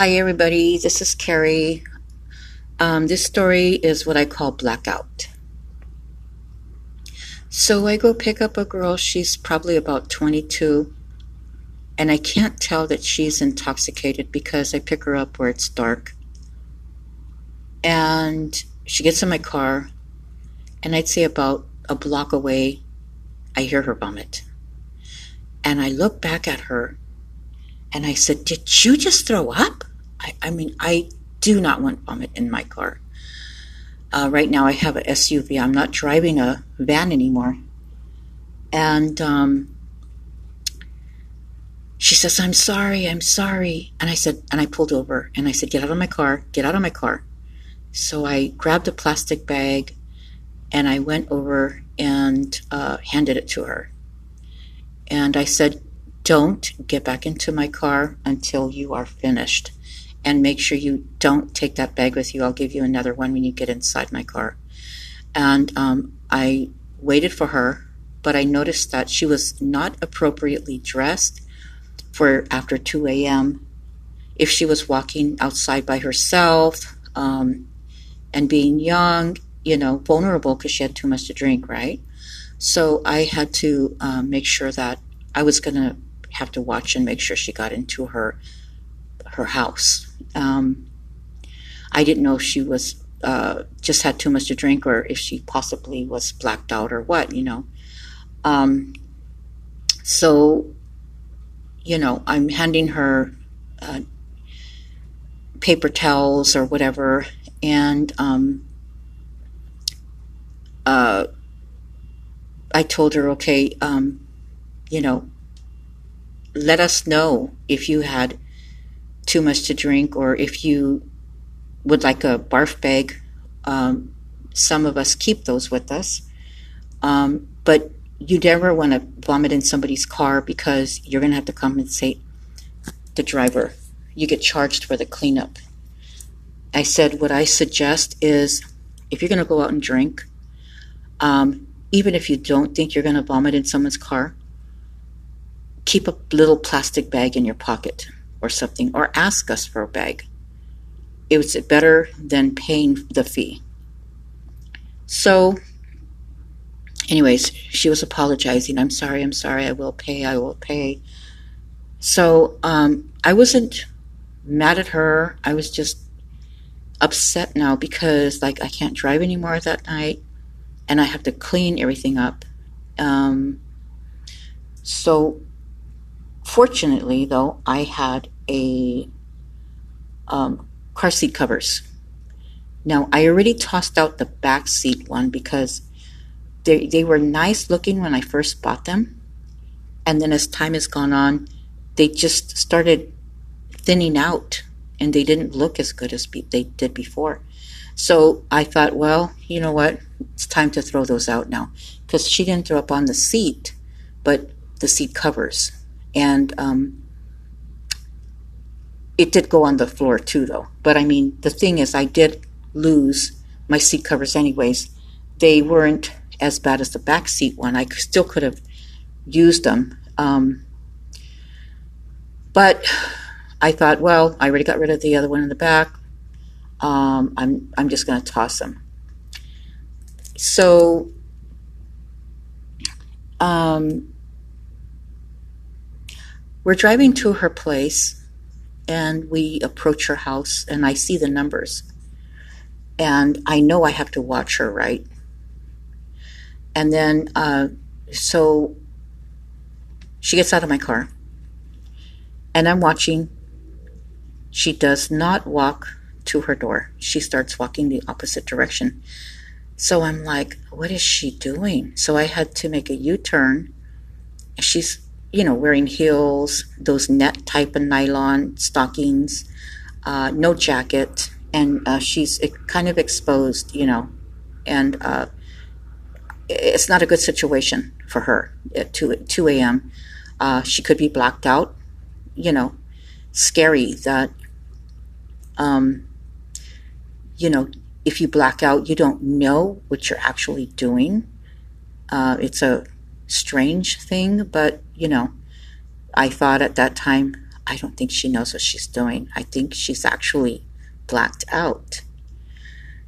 Hi, everybody. This is Carrie. Um, this story is what I call blackout. So I go pick up a girl. She's probably about 22. And I can't tell that she's intoxicated because I pick her up where it's dark. And she gets in my car. And I'd say about a block away, I hear her vomit. And I look back at her and I said, Did you just throw up? I, I mean, I do not want vomit in my car. Uh, right now, I have an SUV. I'm not driving a van anymore. And um, she says, I'm sorry, I'm sorry. And I said, and I pulled over and I said, Get out of my car, get out of my car. So I grabbed a plastic bag and I went over and uh, handed it to her. And I said, Don't get back into my car until you are finished and make sure you don't take that bag with you. I'll give you another one when you get inside my car. And um, I waited for her, but I noticed that she was not appropriately dressed for after 2 a.m. If she was walking outside by herself um, and being young, you know, vulnerable because she had too much to drink, right? So I had to um, make sure that I was going to have to watch and make sure she got into her her house um, I didn't know if she was uh, just had too much to drink or if she possibly was blacked out or what, you know. Um, so, you know, I'm handing her uh, paper towels or whatever, and um, uh, I told her, okay, um, you know, let us know if you had too much to drink or if you would like a barf bag, um, some of us keep those with us. Um, but you never want to vomit in somebody's car because you're going to have to compensate the driver. You get charged for the cleanup. I said, what I suggest is if you're going to go out and drink, um, even if you don't think you're going to vomit in someone's car, keep a little plastic bag in your pocket or something, or ask us for a bag. It was better than paying the fee. So, anyways, she was apologizing. I'm sorry, I'm sorry, I will pay, I will pay. So, um, I wasn't mad at her. I was just upset now because, like, I can't drive anymore that night and I have to clean everything up. Um, so Fortunately, though, I had a um, car seat covers. Now, I already tossed out the back seat one because they, they were nice looking when I first bought them. And then as time has gone on, they just started thinning out and they didn't look as good as be- they did before. So I thought, well, you know what? It's time to throw those out now. Because she didn't throw up on the seat, but the seat covers and um, it did go on the floor too, though. But I mean, the thing is, I did lose my seat covers anyways. They weren't as bad as the back seat one. I still could have used them. Um, but I thought, well, I already got rid of the other one in the back. Um, I'm I'm just going to toss them. So um, we're driving to her place and we approach her house and I see the numbers. And I know I have to watch her, right? And then, uh, so she gets out of my car and I'm watching. She does not walk to her door. She starts walking the opposite direction. So I'm like, what is she doing? So I had to make a U turn. She's you know, wearing heels, those net type of nylon stockings, uh, no jacket, and uh, she's kind of exposed, you know, and uh, it's not a good situation for her at 2, 2 a.m. Uh, she could be blacked out, you know, scary that, um, you know, if you black out, you don't know what you're actually doing. Uh, it's a strange thing, but you know, I thought at that time, I don't think she knows what she's doing. I think she's actually blacked out.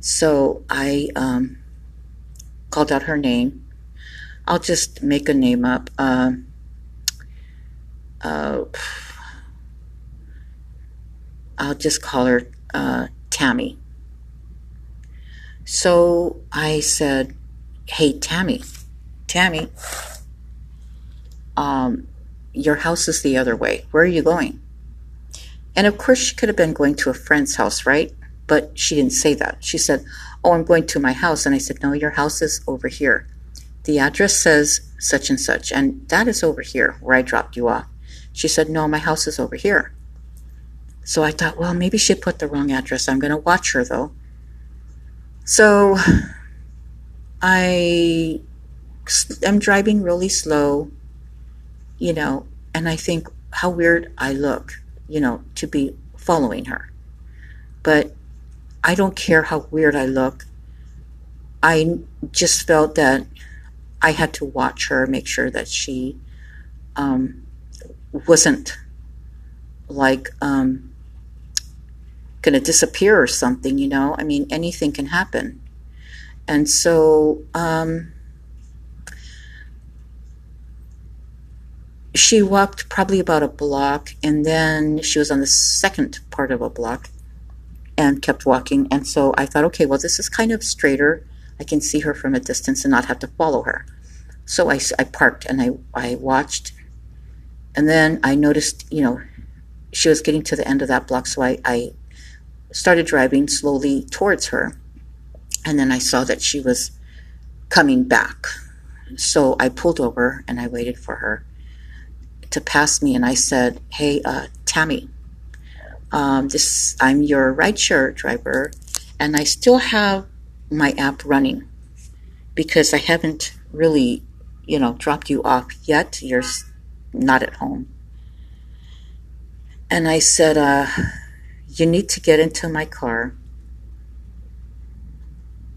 So I um, called out her name. I'll just make a name up. Uh, uh, I'll just call her uh, Tammy. So I said, Hey, Tammy, Tammy, um, your house is the other way. Where are you going? And of course, she could have been going to a friend's house, right? But she didn't say that. She said, Oh, I'm going to my house. And I said, No, your house is over here. The address says such and such, and that is over here where I dropped you off. She said, No, my house is over here. So I thought, well, maybe she put the wrong address. I'm going to watch her though. So I am driving really slow, you know, and I think how weird I look, you know, to be following her. But I don't care how weird I look. I just felt that I had to watch her, make sure that she um, wasn't like um, going to disappear or something, you know? I mean, anything can happen. And so um, she walked probably about a block, and then she was on the second part of a block and kept walking. And so I thought, okay, well, this is kind of straighter. I can see her from a distance and not have to follow her. So I, I parked and I, I watched. And then I noticed, you know, she was getting to the end of that block. So I, I started driving slowly towards her. And then I saw that she was coming back. So I pulled over and I waited for her to pass me. And I said, Hey, uh, Tammy, um, this I'm your rideshare driver, and I still have my app running because I haven't really, you know, dropped you off yet. You're not at home. And I said, uh, you need to get into my car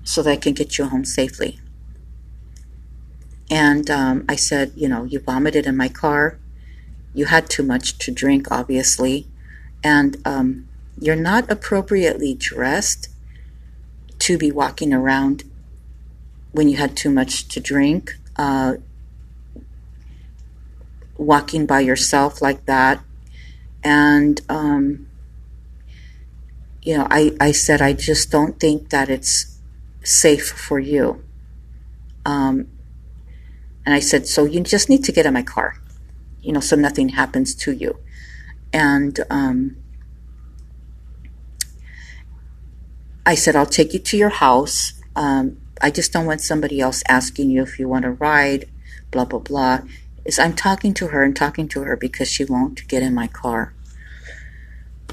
so that I can get you home safely. And um, I said, you know, you vomited in my car. You had too much to drink, obviously. And um, you're not appropriately dressed to be walking around when you had too much to drink. Uh, walking by yourself like that. And um, you know, I, I said, I just don't think that it's safe for you. Um, and I said, so you just need to get in my car, you know, so nothing happens to you. And um, I said, I'll take you to your house. Um, I just don't want somebody else asking you if you want to ride, blah, blah, blah. Is I'm talking to her and talking to her because she won't get in my car.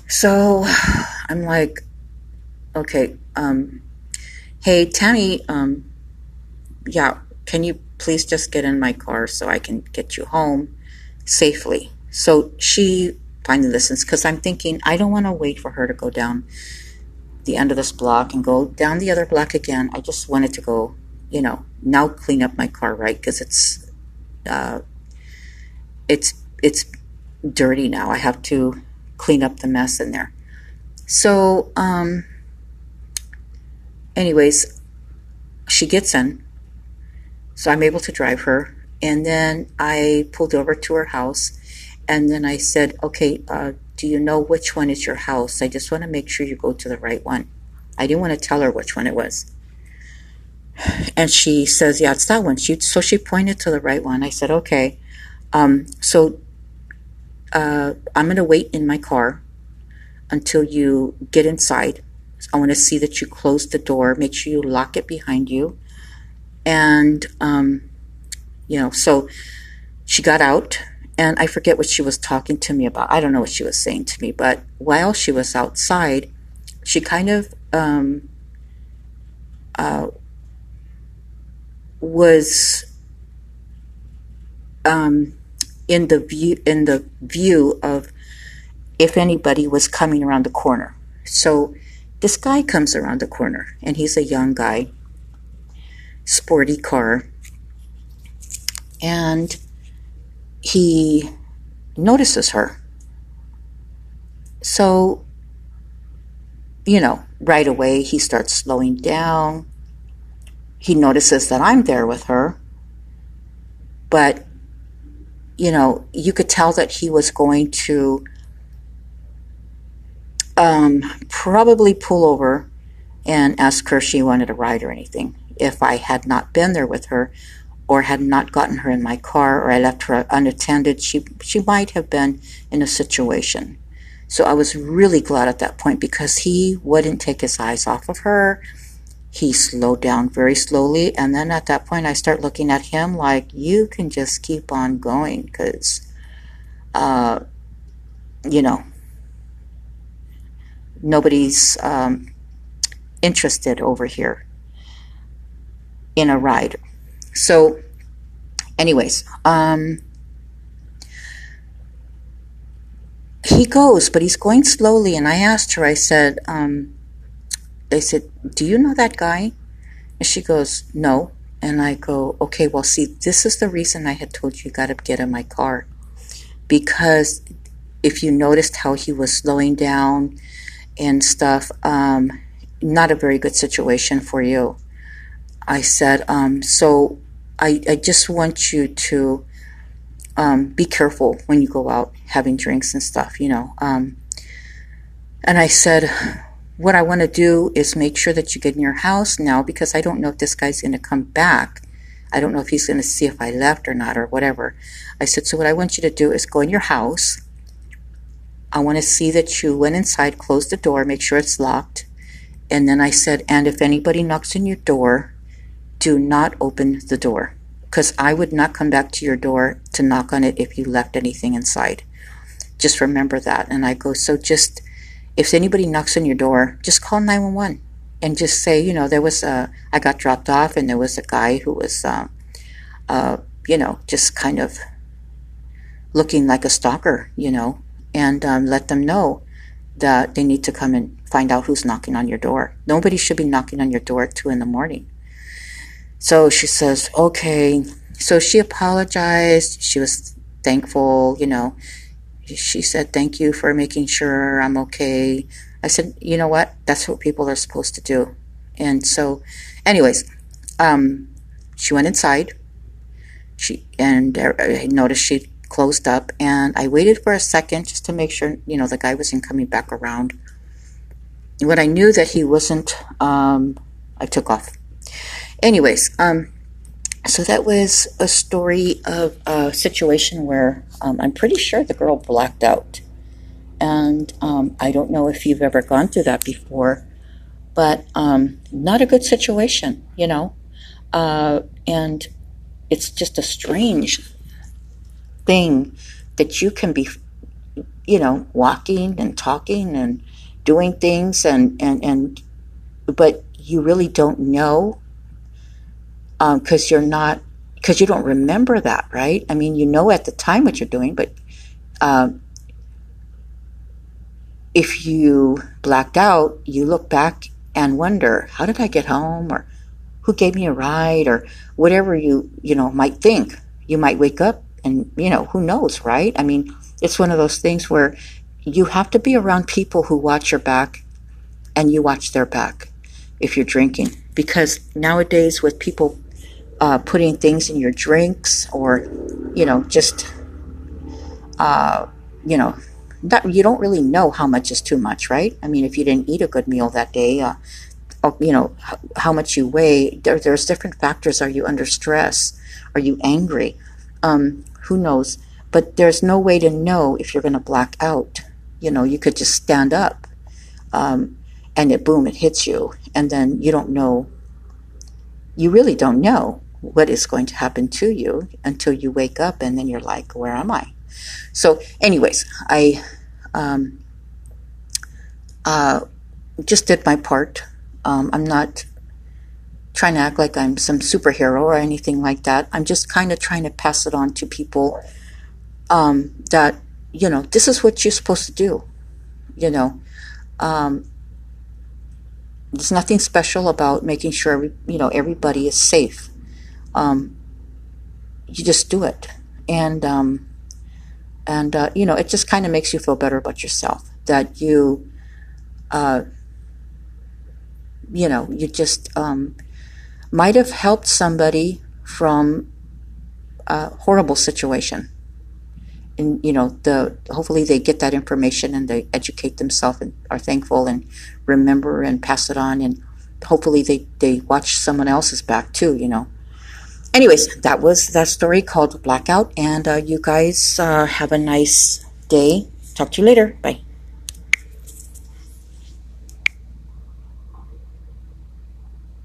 So I'm like, okay, um, hey, Tammy, um, yeah, can you please just get in my car so I can get you home safely? So she finally listens because I'm thinking, I don't want to wait for her to go down the end of this block and go down the other block again. I just wanted to go, you know, now clean up my car, right? Because it's, uh, it's, it's dirty now. I have to clean up the mess in there. So, um, anyways, she gets in. So I'm able to drive her. And then I pulled over to her house. And then I said, okay, uh, do you know which one is your house? I just want to make sure you go to the right one. I didn't want to tell her which one it was. And she says, yeah, it's that one. She, so she pointed to the right one. I said, okay. Um, so uh, I'm going to wait in my car until you get inside. I want to see that you close the door. Make sure you lock it behind you. And, um, you know, so she got out, and I forget what she was talking to me about. I don't know what she was saying to me, but while she was outside, she kind of um, uh, was um, in the view in the view of if anybody was coming around the corner. So this guy comes around the corner and he's a young guy, sporty car, and he notices her. So, you know, right away he starts slowing down. He notices that I'm there with her. But, you know, you could tell that he was going to um, probably pull over and ask her if she wanted a ride or anything. If I had not been there with her or had not gotten her in my car or I left her unattended, she, she might have been in a situation. So I was really glad at that point because he wouldn't take his eyes off of her. He slowed down very slowly. And then at that point, I start looking at him like, you can just keep on going because, uh, you know, nobody's um, interested over here in a ride. So, anyways, um, he goes, but he's going slowly. And I asked her, I said, um, they said, Do you know that guy? And she goes, No. And I go, Okay, well, see, this is the reason I had told you, you got to get in my car. Because if you noticed how he was slowing down and stuff, um, not a very good situation for you. I said, um, so I, I just want you to um, be careful when you go out having drinks and stuff, you know. Um, and I said, what I want to do is make sure that you get in your house now because I don't know if this guy's going to come back. I don't know if he's going to see if I left or not or whatever. I said, so what I want you to do is go in your house. I want to see that you went inside, closed the door, make sure it's locked. And then I said, and if anybody knocks on your door, do not open the door because I would not come back to your door to knock on it if you left anything inside. Just remember that. And I go, so just if anybody knocks on your door, just call 911 and just say, you know, there was a, I got dropped off and there was a guy who was, uh, uh, you know, just kind of looking like a stalker, you know, and um, let them know that they need to come and find out who's knocking on your door. Nobody should be knocking on your door at two in the morning. So she says, okay. So she apologized. She was thankful, you know. She said, thank you for making sure I'm okay. I said, you know what? That's what people are supposed to do. And so, anyways, um, she went inside. She and uh, I noticed she closed up, and I waited for a second just to make sure, you know, the guy wasn't coming back around. When I knew that he wasn't, um, I took off. Anyways, um, so that was a story of a situation where um, I'm pretty sure the girl blacked out. And um, I don't know if you've ever gone through that before, but um, not a good situation, you know. Uh, and it's just a strange thing that you can be, you know, walking and talking and doing things and, and, and but you really don't know because um, you're not because you don't remember that right? I mean you know at the time what you're doing but um, if you blacked out you look back and wonder how did i get home? or who gave me a ride? or whatever you you know might think. You might wake up and you know who knows right? I mean it's one of those things where you have to be around people who watch your back and you watch their back if you're drinking. Because nowadays with people uh, putting things in your drinks or you know just uh, you know that you don't really know how much is too much right? I mean if you didn't eat a good meal that day uh, you know how much you weigh there, there's different factors. Are you under stress? Are you angry? Um, who knows? But there's no way to know if you're going to black out. You know you could just stand up um, and it boom it hits you. And then you don't know. You really don't know what is going to happen to you until you wake up and then you're like where am i? So anyways i um, uh, just did my part. Um, i'm not trying to act like i'm some superhero or anything like that. I'm just kind of trying to pass it on to people um, that you know this is what you're supposed to do you know? Um, there's nothing special about making sure every, you know everybody is safe. Um, you just do it, and um, and uh, you know it just kind of makes you feel better about yourself that you uh, you know you just um, might have helped somebody from a horrible situation. And you know the hopefully they get that information and they educate themselves and are thankful and remember and pass it on. And hopefully they they watch someone else's back too you know anyways that was that story called blackout and uh, you guys uh, have a nice day. Talk to you later. Bye